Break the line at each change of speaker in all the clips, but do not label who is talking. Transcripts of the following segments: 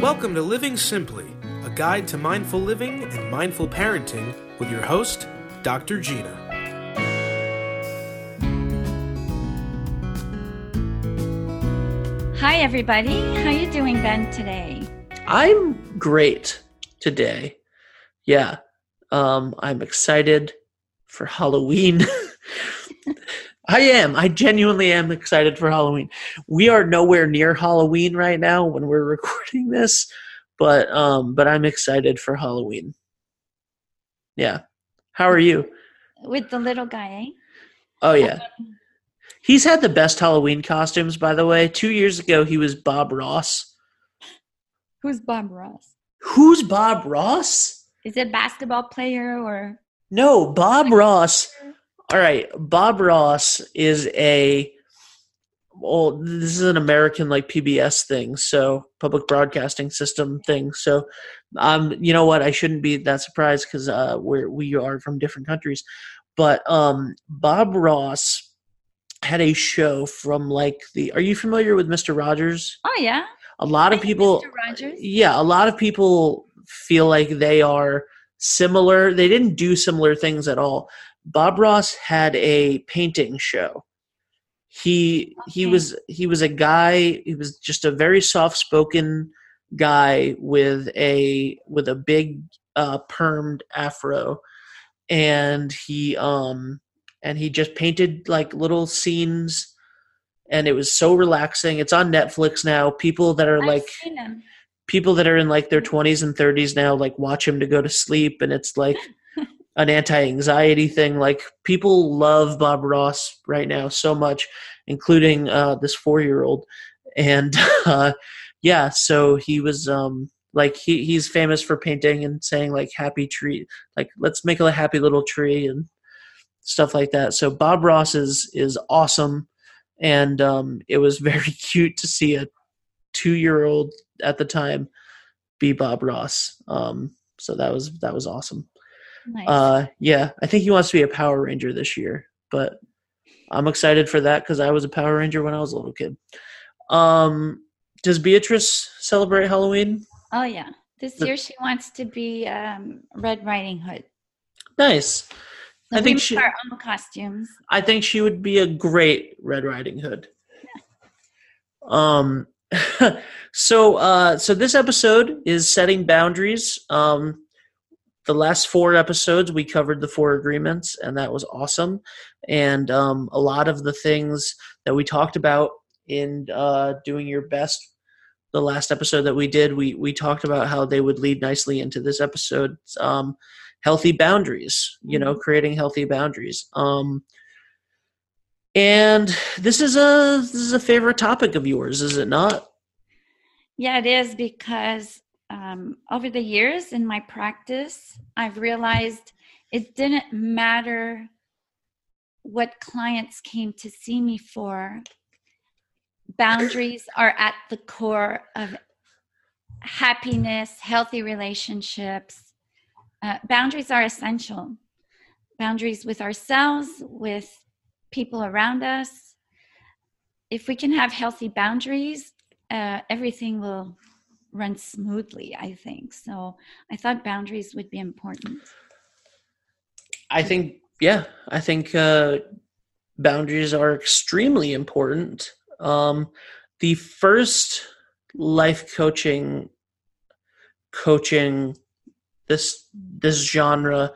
Welcome to Living Simply, a guide to mindful living and mindful parenting with your host, Dr. Gina.
Hi everybody. How you doing Ben today?
I'm great today. Yeah. Um I'm excited for Halloween. I am. I genuinely am excited for Halloween. We are nowhere near Halloween right now when we're recording this, but um but I'm excited for Halloween. Yeah. How are you?
With the little guy, eh?
Oh yeah. He's had the best Halloween costumes by the way. 2 years ago he was Bob Ross.
Who's Bob Ross?
Who's Bob Ross?
Is it basketball player or
No, Bob Ross. All right, Bob Ross is a well, this is an American like PBS thing, so public broadcasting system thing. So, um, you know what? I shouldn't be that surprised because uh, we're we are from different countries. But um, Bob Ross had a show from like the. Are you familiar with Mister Rogers?
Oh yeah.
A lot of people.
Mr. Rogers.
Yeah, a lot of people feel like they are similar. They didn't do similar things at all. Bob Ross had a painting show. He he was he was a guy. He was just a very soft spoken guy with a with a big uh, permed afro, and he um and he just painted like little scenes, and it was so relaxing. It's on Netflix now. People that are
I've
like people that are in like their 20s and 30s now like watch him to go to sleep and it's like an anti-anxiety thing like people love bob ross right now so much including uh, this four-year-old and uh, yeah so he was um like he, he's famous for painting and saying like happy tree like let's make a happy little tree and stuff like that so bob ross is is awesome and um it was very cute to see a two-year-old at the time be Bob Ross. Um, so that was that was awesome.
Nice.
Uh, yeah, I think he wants to be a Power Ranger this year, but I'm excited for that because I was a Power Ranger when I was a little kid. Um, does Beatrice celebrate Halloween?
oh yeah. This
the-
year she wants to be um, Red Riding Hood.
Nice.
So
I think she.
our own costumes.
I think she would be a great Red Riding Hood. Um so uh so this episode is setting boundaries. Um the last four episodes we covered the four agreements and that was awesome. And um a lot of the things that we talked about in uh doing your best the last episode that we did we we talked about how they would lead nicely into this episode um healthy boundaries you know creating healthy boundaries um and this is a this is a favorite topic of yours, is it not?
Yeah, it is because um, over the years in my practice, I've realized it didn't matter what clients came to see me for. Boundaries are at the core of happiness, healthy relationships. Uh, boundaries are essential. Boundaries with ourselves, with people around us. If we can have healthy boundaries, uh, everything will run smoothly, I think. So I thought boundaries would be important.
I think yeah, I think uh, boundaries are extremely important. Um, the first life coaching coaching this this genre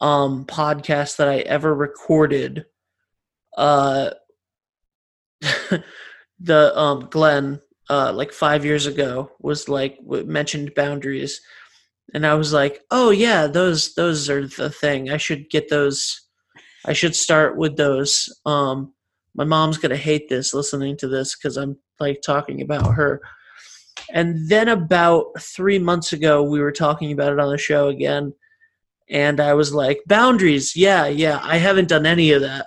um, podcast that I ever recorded uh the um Glenn uh like 5 years ago was like mentioned boundaries and I was like, "Oh yeah, those those are the thing. I should get those I should start with those." Um my mom's to hate this listening to this cuz I'm like talking about her. And then about 3 months ago we were talking about it on the show again and I was like, "Boundaries. Yeah, yeah. I haven't done any of that."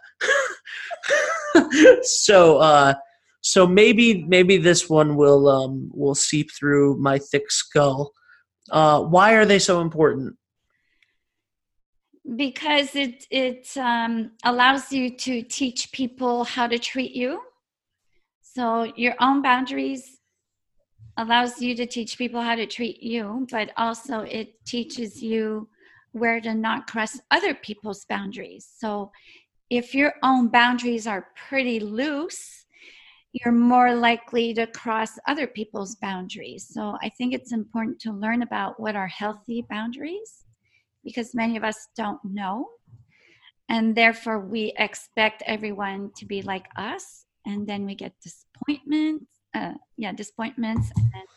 so uh so maybe maybe this one will um will seep through my thick skull uh why are they so important
because it it um, allows you to teach people how to treat you. So your own boundaries allows you to teach people how to treat you, but also it teaches you where to not cross other people's boundaries. So if your own boundaries are pretty loose, you're more likely to cross other people's boundaries. So I think it's important to learn about what are healthy boundaries because many of us don't know. And therefore, we expect everyone to be like us. And then we get disappointment, uh, yeah, disappointments and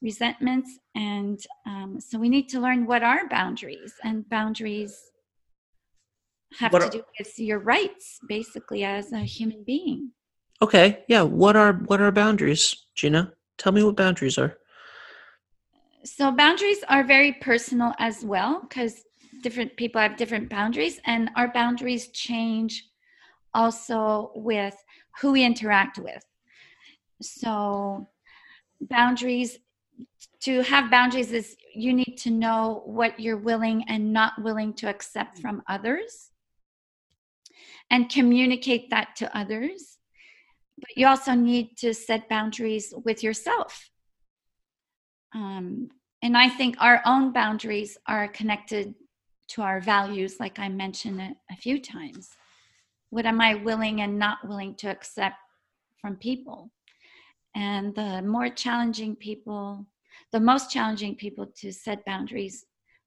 resentments. And um, so we need to learn what are boundaries. And boundaries have
What
to do with your rights, basically, as a human being.
Okay, yeah. What are what are boundaries, Gina? Tell me what boundaries are.
so boundaries are very personal as well because different people have different boundaries and our boundaries change also with who we interact with so boundaries to have boundaries is you need to know what you're willing and not willing to accept from others and communicate that to others but you also need to set boundaries with yourself um, and I think our own boundaries are connected to our values, like I mentioned it a few times. What am I willing and not willing to accept from people? And the more challenging people, the most challenging people to set boundaries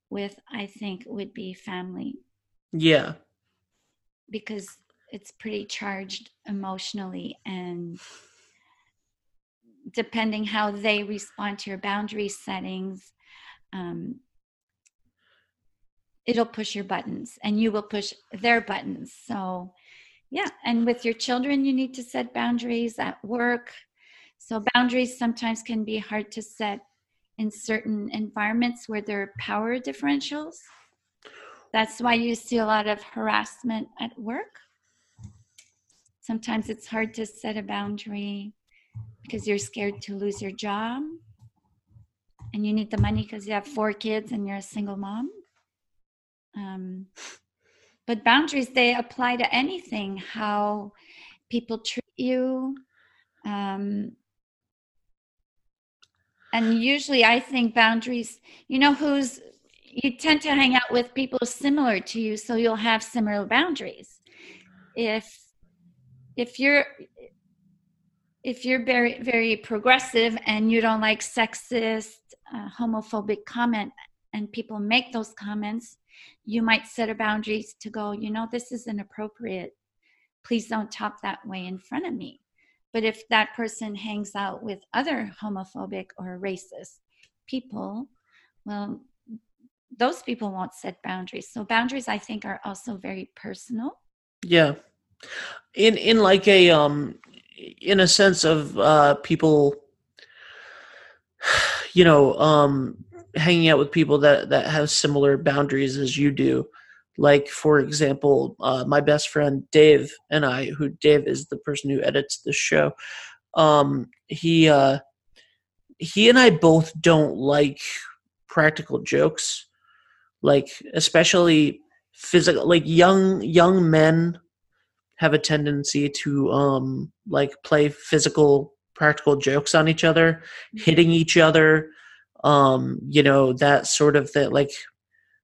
with, I think, would be family
Yeah.
because it's pretty charged emotionally and depending how they respond to your boundary settings um, it'll push your buttons and you will push their buttons. So yeah and with your children you need to set boundaries at work. So boundaries sometimes can be hard to set in certain environments where there are power differentials. That's why you see a lot of harassment at work sometimes it's hard to set a boundary because you're scared to lose your job and you need the money because you have four kids and you're a single mom. Um, but boundaries they apply to anything how people treat you um, and usually i think boundaries you know who's you tend to hang out with people similar to you so you'll have similar boundaries. If if you're if you're very very progressive and you don't like sexist uh, homophobic comment and people make those comments you might set a boundaries to go you know this is inappropriate. Please don't talk that way in front of me. But if that person hangs out with other homophobic or racist people well those people won't set boundaries. So boundaries i think are also very personal.
Yeah. In in like a um in a sense of uh people you know um hanging out with people that that have similar boundaries as you do. Like for example, uh my best friend Dave and I who Dave is the person who edits the show. Um he uh he and I both don't like practical jokes. Like especially physical like young young men have a tendency to um like play physical practical jokes on each other hitting each other um you know that sort of thing like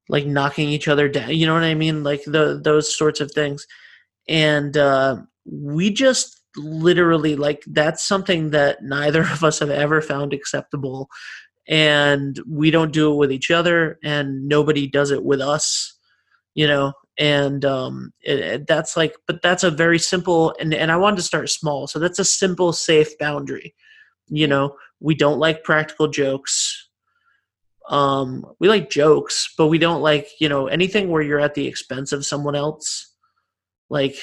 like knocking each other down you know what i mean? Like the those sorts of things. And uh we just literally like that's something that neither of us have ever found acceptable. And we don't do it with each other and nobody does it with us you know and um it, it- that's like but that's a very simple and and i wanted to start small so that's a simple safe boundary. You know we don't like practical jokes. Um we like jokes but we don't like you know anything where you're at the expense of someone else. Like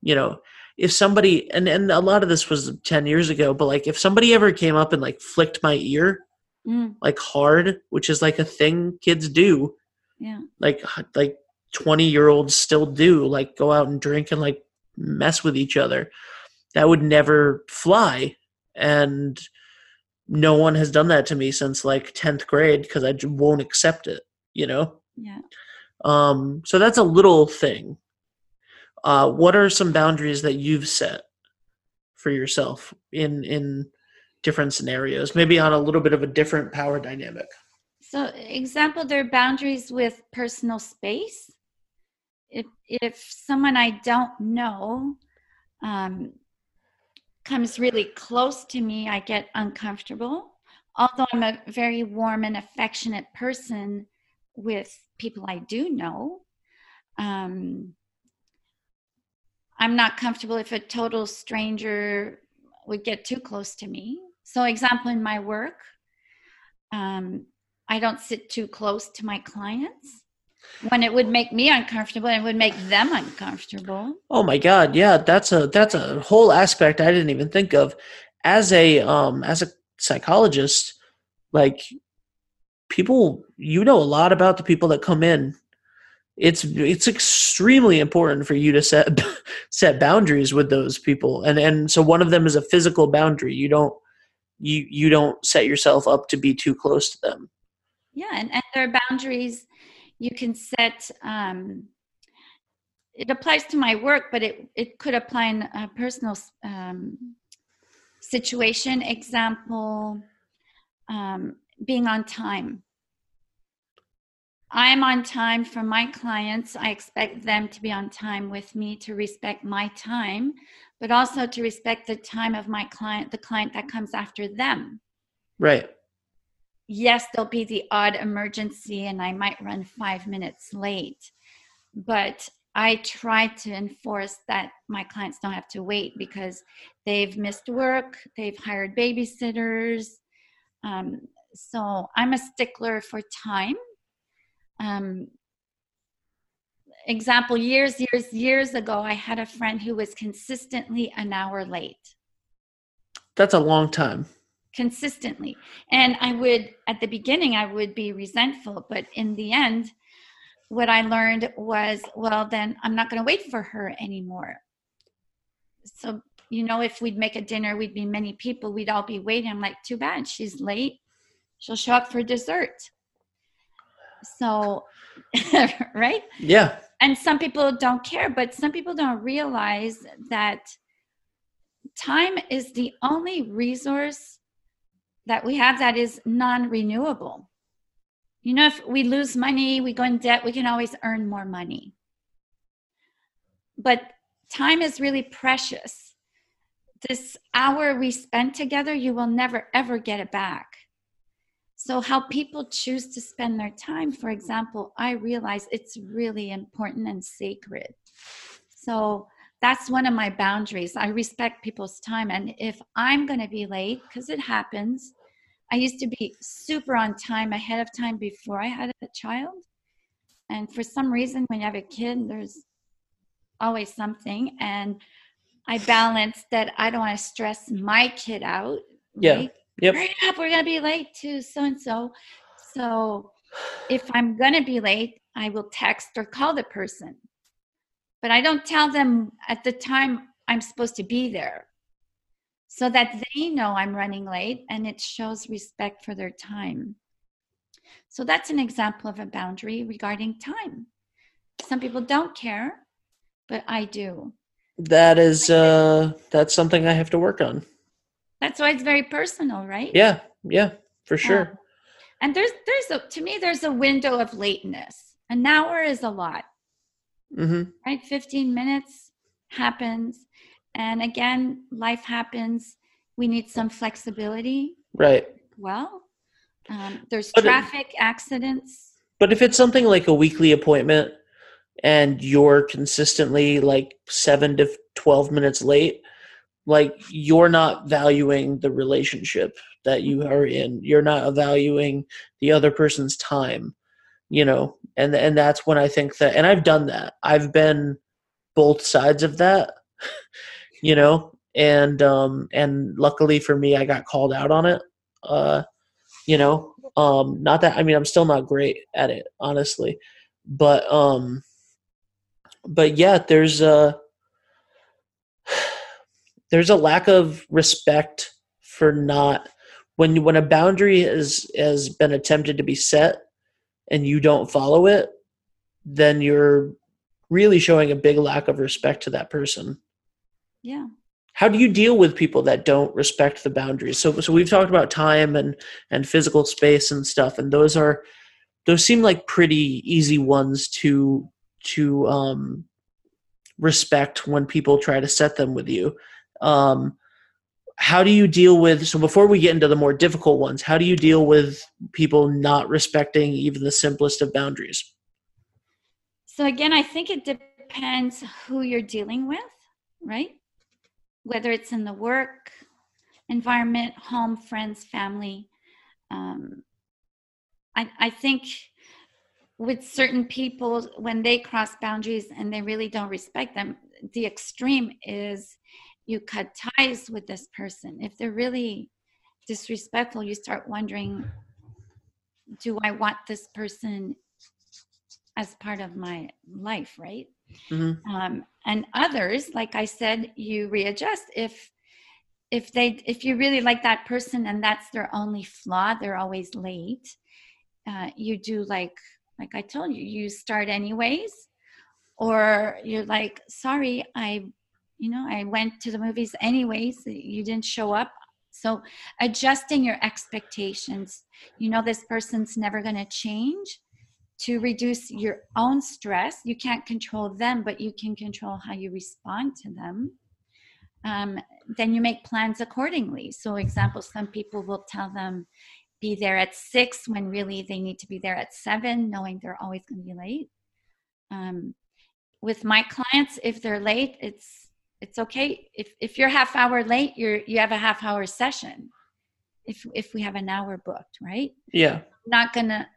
you know if somebody and and a lot of this was 10 years ago but like if somebody ever came up and like flicked my ear
Mm,
like hard which is like a thing kids do
yeah.
like like 20 year olds still do like go out and drink and like mess with each other that would never fly and no one has done that to me since like 10th grade because i won't accept it you know
yeah
um so that's a little thing uh what are some boundaries that you've set for yourself in in different scenarios, maybe on a little bit of a different power dynamic.
So, example, there are boundaries with personal space. If if someone I don't know um, comes really close to me, I get uncomfortable. Although I'm a very warm and affectionate person with people I do know, um, I'm not comfortable if a total stranger would get too close to me. So, example, in my work, um, I don't sit too close to my clients when it would make me uncomfortable and would make them uncomfortable.
Oh my god, yeah, that's a that's a whole aspect I didn't even think of. As a um as a psychologist, like people you know a lot about the people that come in. It's it's extremely important for you to set set boundaries with those people. And and so one of them is a physical boundary. You don't you you don't set yourself up to be too close to them
yeah and, and there are boundaries you can set um, it applies to my work but it, it could apply in a personal um, situation. Example um, being on time. I'm on time for my clients. I expect them to be on time with me to respect my time but also to respect the time of my client the client that comes after them.
Right
yes, there'll be the odd emergency and I might run five minutes late, but I try to enforce that my clients don't have to wait because they've missed work, they've hired babysitters. Um, so I'm a stickler for time. Um, example years, years, years ago, I had a friend who was consistently an hour late.
That's a long time
consistently. And I would, at the beginning, I would be resentful, but in the end, what I learned was, well, then I'm not going to wait for her anymore. So, you know, if we'd make a dinner, we'd be many people, we'd all be waiting. I'm like, too bad, she's late. She'll show up for dessert. So, right?
Yeah.
And some people don't care, but some people don't realize that time is the only resource that we have that is non-renewable you know if we lose money we go in debt we can always earn more money but time is really precious this hour we spend together you will never ever get it back so how people choose to spend their time for example i realize it's really important and sacred so that's one of my boundaries. I respect people's time. And if I'm going to be late, because it happens, I used to be super on time, ahead of time before I had a child. And for some reason, when you have a kid, there's always something. And I balance that I don't want to stress my kid out.
Yeah. Yep.
Hurry up, we're going to be late to so and so. So if I'm going to be late, I will text or call the person but I don't tell them at the time I'm supposed to be there so that they know I'm running late and it shows respect for their time. So that's an example of a boundary regarding time. Some people don't care, but I do.
That is uh that's something I have to work on.
That's why it's very personal, right?
Yeah, yeah, for sure. Um,
and there's there's a to me there's a window of lateness. An hour is a lot
mm-hmm.
right 15 minutes happens and again life happens. We need some flexibility.
Right.
Well um, there's but traffic it, accidents.
But if it's something like a weekly appointment and you're consistently like 7 to 12 minutes late like you're not valuing the relationship that you are in. You're not valuing the other person's time you know? And and that's when i think that and i've done that. I've been both sides of that you know and um and luckily for me i got called out on it uh you know um not that i mean i'm still not great at it honestly but um but yeah there's a there's a lack of respect for not when when a boundary has has been attempted to be set and you don't follow it, then you're really showing a big lack of respect to that person.
Yeah.
how do you deal with people that don't respect the boundaries? So so we've talked about time and and physical space and stuff and those are those seem like pretty easy ones to to um respect when people try to set them with you. Um how do you deal with so before we get into the more difficult ones how do you deal with people not respecting even the simplest of boundaries?
So again i think it depends who you're dealing with right whether it's in the work environment, home, friends, family. Um, I, I think with certain people, when they cross boundaries and they really don't respect them, the extreme is you cut ties with this person. If they're really disrespectful, you start wondering do I want this person as part of my life, right? Mm-hmm. Um, and others, like I said, you readjust if if they if you really like that person and that's their only flaw, they're always late. Uh, you do like like I told you, you start anyways, or you're like, sorry, I you know I went to the movies anyways. You didn't show up. So adjusting your expectations. You know this person's never going to change to reduce your own stress. You can't control them, but you can control how you respond to them. Um, then you make plans accordingly. So, example, some people will tell them be there at six when really they need to be there at seven, knowing they're always going to be late. Um, with my clients, if they're late, it's it's okay. If if you're half hour late, you're you have a half hour session. If if we have an hour booked, right?
Yeah.
I'm not gonna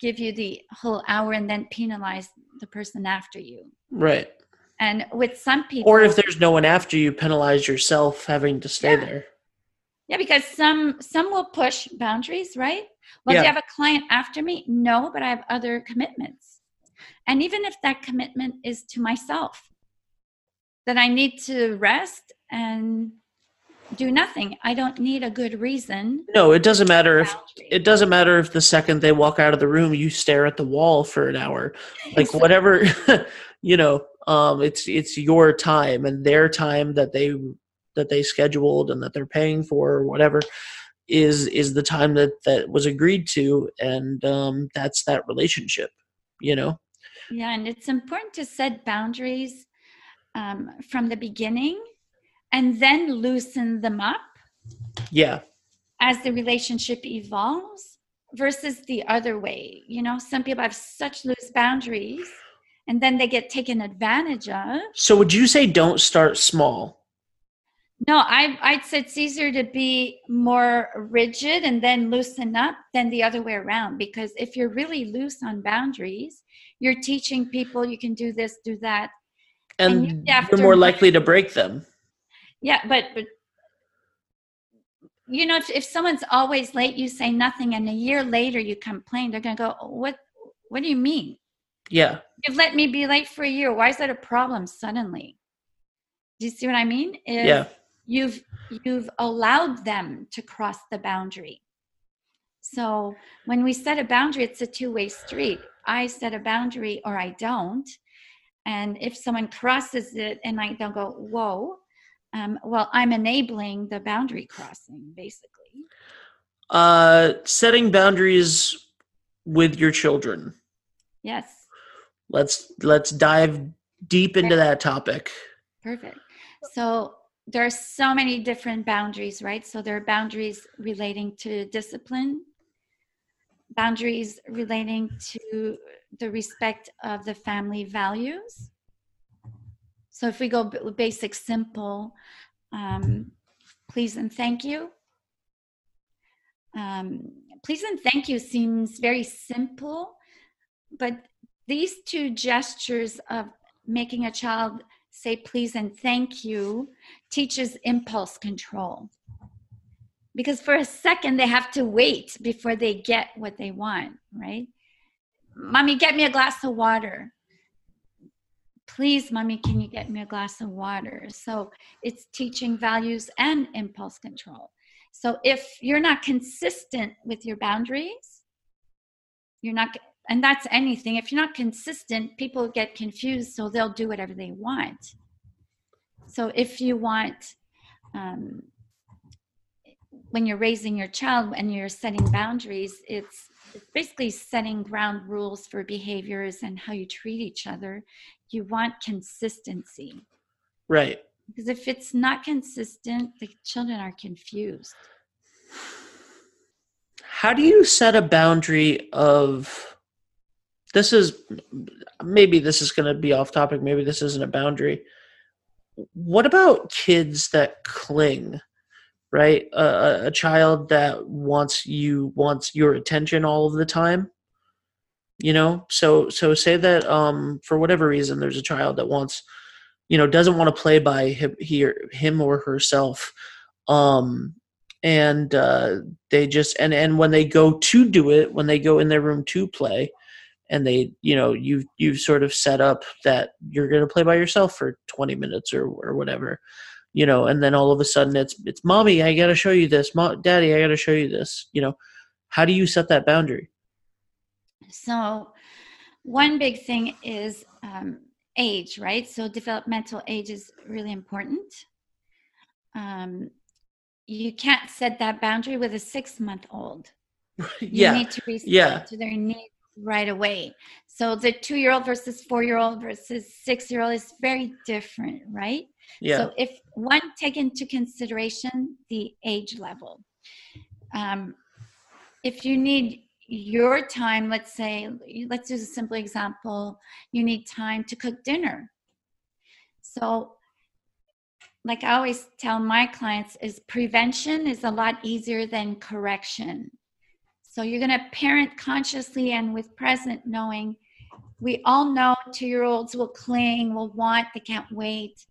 give you the whole hour and then penalize the person after you.
Right.
And with some people
Or if there's no one after you, penalize yourself having to stay
yeah.
there.
Yeah, because some some will push boundaries, right? Well, yeah. do you have a client after me? No, but I have other commitments. And even if that commitment is to myself, that I need to rest and do nothing. I don't need a good reason.
No, it doesn't matter if it doesn't matter if the second they walk out of the room you stare at the wall for an hour. Like whatever you know, um it's it's your time and their time that they that they scheduled and that they're paying for or whatever is is the time that that was agreed to and um that's that relationship, you know.
Yeah, and it's important to set boundaries um, from the beginning and then loosen them up.
Yeah.
As the relationship evolves versus the other way. You know, some people have such loose boundaries and then they get taken advantage of.
So would you say don't start small?
No, I, I'd say it's easier to be more rigid and then loosen up than the other way around. Because if you're really loose on boundaries, you're teaching people you can do this, do that.
And, and you are more likely to break them
yeah but but you know if, if someone's always late you say nothing and a year later you complain they're going to go oh, what what do you mean?
Yeah.
You've let me be late for a year. Why is that a problem suddenly? Do you see what i mean?
If yeah.
you've you've allowed them to cross the boundary. So when we set a boundary it's a two-way street. I set a boundary or i don't and if someone crosses it and i don't go whoa um, well i'm enabling the boundary crossing basically.
Uh setting boundaries with your children.
Yes.
Let's let's dive deep into that topic.
Perfect. So there are so many different boundaries right? So there are boundaries relating to discipline boundaries relating to the respect of the family values so if we go basic, simple, um, please and thank you. Um, please and thank you seems very simple, but these two gestures of making a child say please and thank you teaches impulse control. Because for a second, they have to wait before they get what they want, right? Mommy, get me a glass of water please mommy can you get me a glass of water? So it's teaching values and impulse control. So if you're not consistent with your boundaries you're not and that's anything. If you're not consistent people get confused so they'll do whatever they want. So if you want um, when you're raising your child and you're setting boundaries, it's, basically setting ground rules for behaviors and how you treat each other. You want consistency.
Right.
Because if it's not consistent, the children are confused.
How do you set a boundary of this is maybe this is going to be off topic, maybe this isn't a boundary. What about kids that cling? Right? A, a child that wants you wants your attention all of the time you know so so say that um for whatever reason there's a child that wants you know doesn't want to play by him, he or, him or herself um and uh they just and and when they go to do it when they go in their room to play and they you know you've you've sort of set up that you're going to play by yourself for 20 minutes or or whatever you know and then all of a sudden it's it's mommy i got to show you this Mom, daddy i got to show you this you know how do you set that boundary
so one big thing is um, age, right? So developmental age is really important. Um, you can't set that boundary with a six month old. You
yeah
need to respond
yeah.
to their needs right away. So the two year old versus four year old versus six year old is very different, right?
yeah
So if one take into consideration the age level, um, if you need your time, let's say, let's use a simple example, you need time to cook dinner. So, like I always tell my clients, is prevention is a lot easier than correction. So you're going to parent consciously and with present knowing. We all know two-year-olds will cling, will want, they can't wait.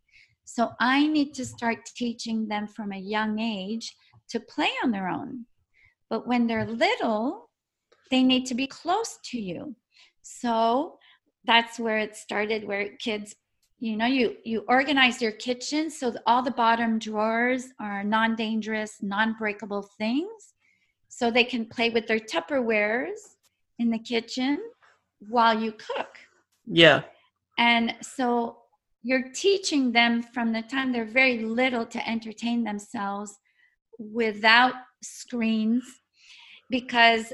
So I need to start teaching them from a young age to play on their own. But when they're little, they need to be close to you. So that's where it started, where kids, you know, you you organize your kitchen so all the bottom drawers are non-dangerous, non-breakable things, so they can play with their Tupperwares in the kitchen while you cook.
yeah
And so you're teaching them from the time they're very little to entertain themselves without screens because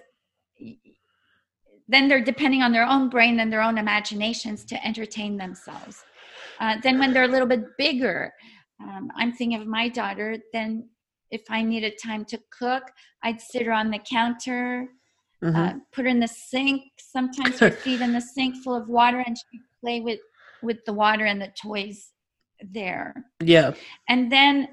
then they're depending on their own brain and their own imaginations to entertain themselves. Uh, then when they're a little bit bigger, um, I'm thinking of my daughter, then if I needed time to cook, I'd sit her on the counter,
Mhm.
uh, put her in the sink, sometimes her feet in the sink full of water, and she'd play with, with the water and the toys there.
Yeah.
And then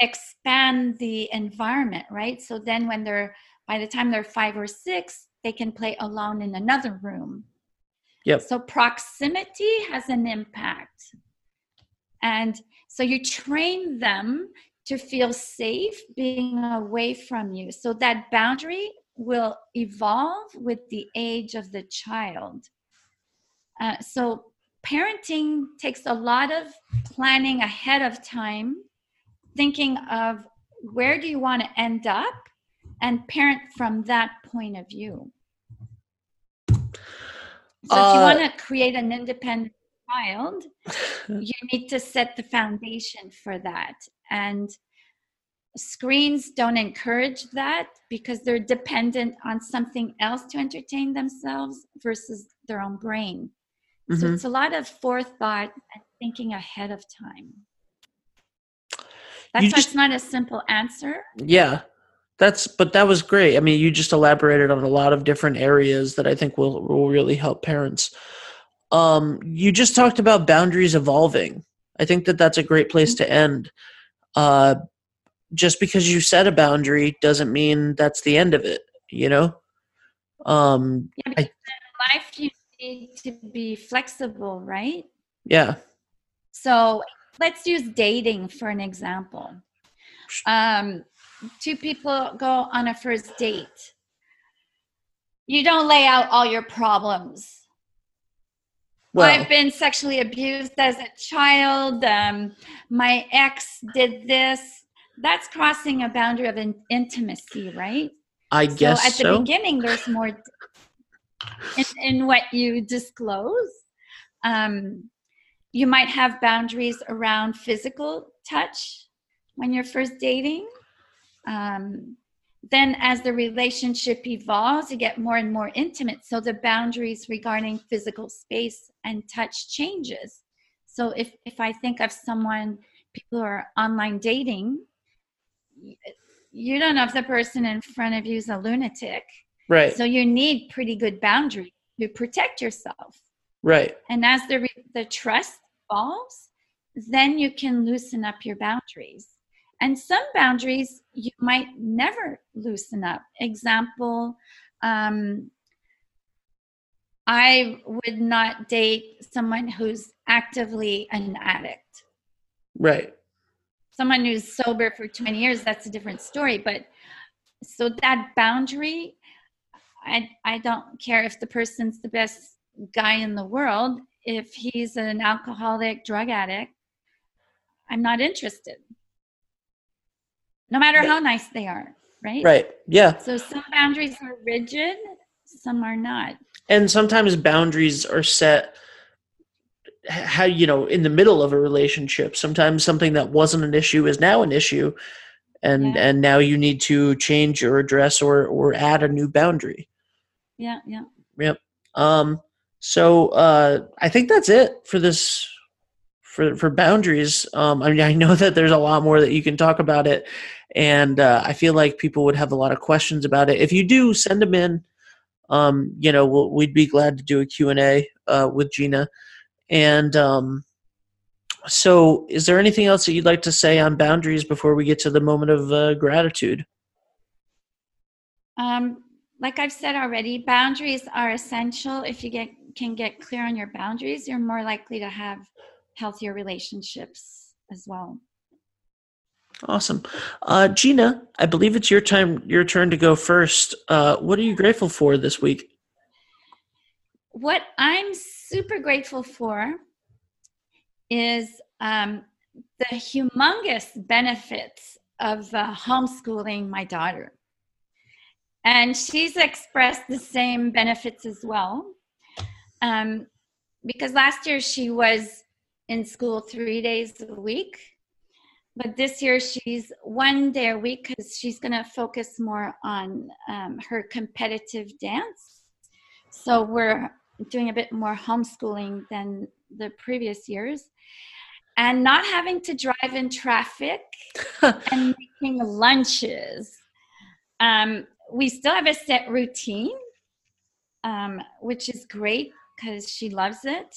expand the environment right? So then when they're by the time they're five or six they can play alone in another room.
Yep.
so proximity has an impact. And so you train them to feel safe being away from you. So that boundary will evolve with the age of the child. Uh, so parenting takes a lot of planning ahead of time thinking of where do you want to end up and parent from that point of view. So if you
Uh,
want to create an independent child you need to set the foundation for that. And screens don't encourage that because they're dependent on something else to entertain themselves versus their own brain so
Mhm.
it's a lot of forethought and thinking ahead of time that's
You
why
just-
it's not a simple answer
Yeah. That's but that was great. I mean, you just elaborated on a lot of different areas that I think will will really help parents. Um you just talked about boundaries evolving. I think that that's a great place to end. Uh just because you set a boundary doesn't mean that's the end of it, you know? Um
yeah, because in life you need to be flexible right
yeah.
So let's use dating for an example. Um, two people go on a first date. You don't lay out all your problems.
Well,
I've been sexually abused as a child. Um, my ex did this. That's crossing a boundary of in- intimacy, right?
I guess
so at the beginning there's more in, in what you disclose um, you might have boundaries around physical touch when you're first dating. Um, then, as the relationship evolves, you get more and more intimate. So the boundaries regarding physical space and touch changes. So if if I think of someone, people who are online dating, you don't know if the person in front of you is a lunatic.
Right.
So you need pretty good boundaries to protect yourself.
Right.
And as the the trust evolves, then you can loosen up your boundaries. And some boundaries you might never loosen up. Example, um, I would not date someone who's actively an addict.
Right.
Someone who's sober for 20 years, that's a different story. But so that boundary, I, I don't care if the person's the best guy in the world. If he's an alcoholic, drug addict, I'm not interested. No matter how nice they are, right?
Right. Yeah.
So some boundaries are rigid, some are not.
And sometimes boundaries are set how you know in the middle of a relationship sometimes something that wasn't an issue is now an issue and
Yeah.
and now you need to change or address or or add a new boundary
Yeah, yeah.
Yep. Um, so uh, I think that's it for this for for boundaries. Um, I mean, I know that there's a lot more that you can talk about it, and uh, I feel like people would have a lot of questions about it. If you do, send them in. Um, you know, we'll, we'd be glad to do a Q and A uh, with Gina. And um, so, is there anything else that you'd like to say on boundaries before we get to the moment of uh, gratitude?
Um, like I've said already, boundaries are essential. If you get can get clear on your boundaries, you're more likely to have healthier relationships as well.
Awesome. Uh, Gina, I believe it's your time, your turn to go first. Uh, what are you grateful for this week?
What I'm super grateful for is um, the humongous benefits of uh, homeschooling my daughter. And she's expressed the same benefits as well. Um, because last year she was in school three days a week. But this year she's one day a week because she's going to focus more on um, her competitive dance. So we're doing a bit more homeschooling than the previous years. And not having to drive in traffic and making lunches. Um, we still have a set routine, um, which is great because she loves it.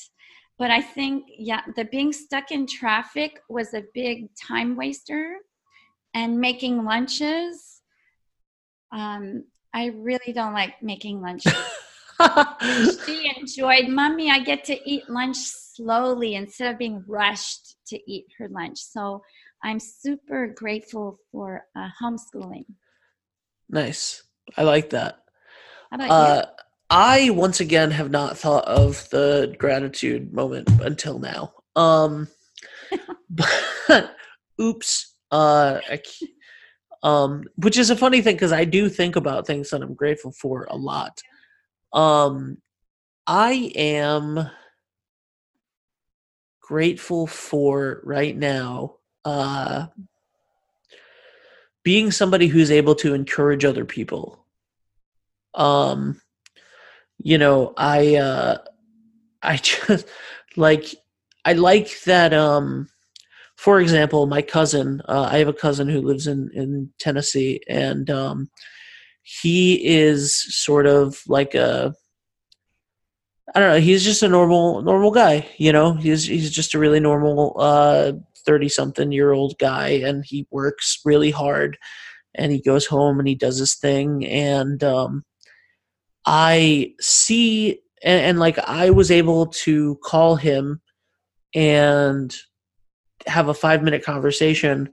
But I think, yeah, the being stuck in traffic was a big time waster. And making lunches, um, I really don't like making lunches. she enjoyed, Mommy, I get to eat lunch slowly instead of being rushed to eat her lunch. So I'm super grateful for uh, homeschooling.
nice. I like that.
How about
Uh, I once again have not thought of the gratitude moment until now. Um, but oops. Uh, I, um, which is a funny thing because I do think about things that I'm grateful for a lot. Um, I am grateful for right now. Uh, being somebody who's able to encourage other people. Um, you know, I uh, I just like I like that. Um, for example, my cousin. Uh, I have a cousin who lives in in Tennessee, and um, he is sort of like a. I don't know. He's just a normal normal guy. You know, he's he's just a really normal uh, thirty something year old guy, and he works really hard, and he goes home and he does his thing, and um, I see and, and like I was able to call him and have a five minute conversation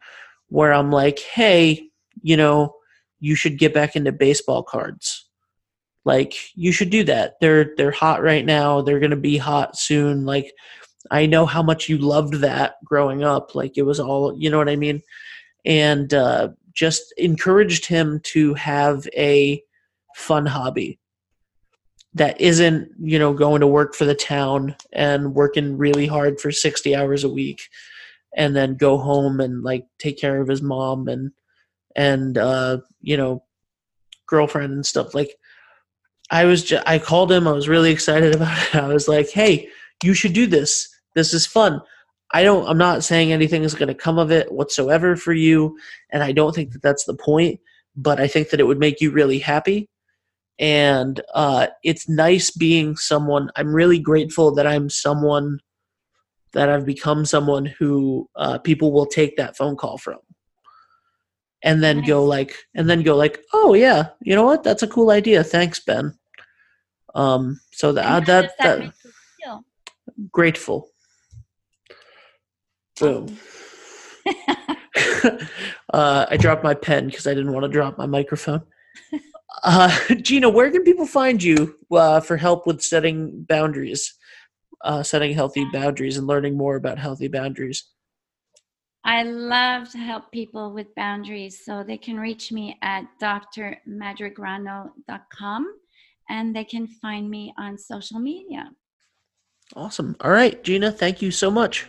where I'm like, hey, you know, you should get back into baseball cards. Like you should do that. They're they're hot right now. They're gonna be hot soon. Like I know how much you loved that growing up. Like it was all you know what I mean? And uh, just encouraged him to have a fun hobby that isn't you know going to work for the town and working really hard for 60 hours a week and then go home and like take care of his mom and and uh you know girlfriend and stuff. Like i was just i called him i was really excited about it. I was like hey you should do this. This is fun. I don't i'm not saying anything is going to come of it whatsoever for you and i don't think that that's the point but i think that it would make you really happy. And uh, it's nice being someone i'm really grateful that i'm someone that i've become someone who uh, people will take that phone call from and then go like and then go like oh yeah you know what? That's a cool idea. Thanks ben. Um so
And
that that,
that
that
make you feel?
grateful. Boom uh, I dropped my pen because I didn't want to drop my microphone. Uh, Gina, where can people find you uh, for help with setting boundaries, uh, setting healthy boundaries, and learning more about healthy boundaries?
I love to help people with boundaries, so they can reach me at drmadrigrano.com and they can find me on social media.
Awesome. All right, Gina, thank you so much.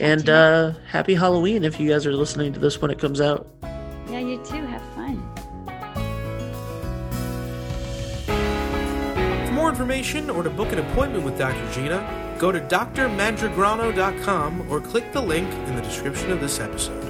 And uh, happy Halloween if you guys are listening to this when it comes out.
Yeah, you too. Have fun.
For more information or to book an appointment with Dr. Gina, go to drmandragrano.com or click the link in the description of this episode.